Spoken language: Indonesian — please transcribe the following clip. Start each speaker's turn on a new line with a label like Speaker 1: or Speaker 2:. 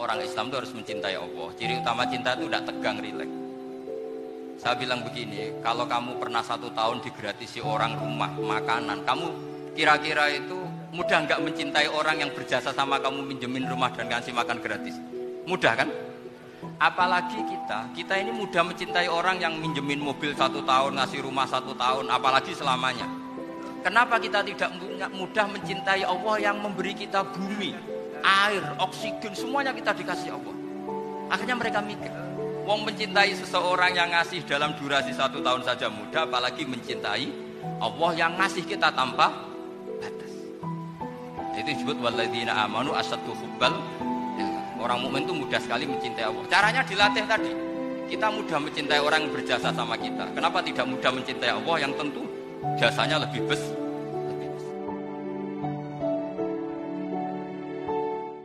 Speaker 1: orang Islam itu harus mencintai Allah. Ciri utama cinta itu tidak tegang, rileks. Saya bilang begini, kalau kamu pernah satu tahun digratisi orang rumah makanan, kamu kira-kira itu mudah nggak mencintai orang yang berjasa sama kamu minjemin rumah dan ngasih makan gratis? Mudah kan? Apalagi kita, kita ini mudah mencintai orang yang minjemin mobil satu tahun, ngasih rumah satu tahun, apalagi selamanya. Kenapa kita tidak mudah mencintai Allah yang memberi kita bumi, air, oksigen, semuanya kita dikasih Allah. Akhirnya mereka mikir, Wong mencintai seseorang yang ngasih dalam durasi satu tahun saja mudah, apalagi mencintai Allah yang ngasih kita tanpa batas. Itu disebut waladina amanu asatu hubbal. Orang mukmin itu mudah sekali mencintai Allah. Caranya dilatih tadi. Kita mudah mencintai orang yang berjasa sama kita. Kenapa tidak mudah mencintai Allah yang tentu jasanya lebih besar?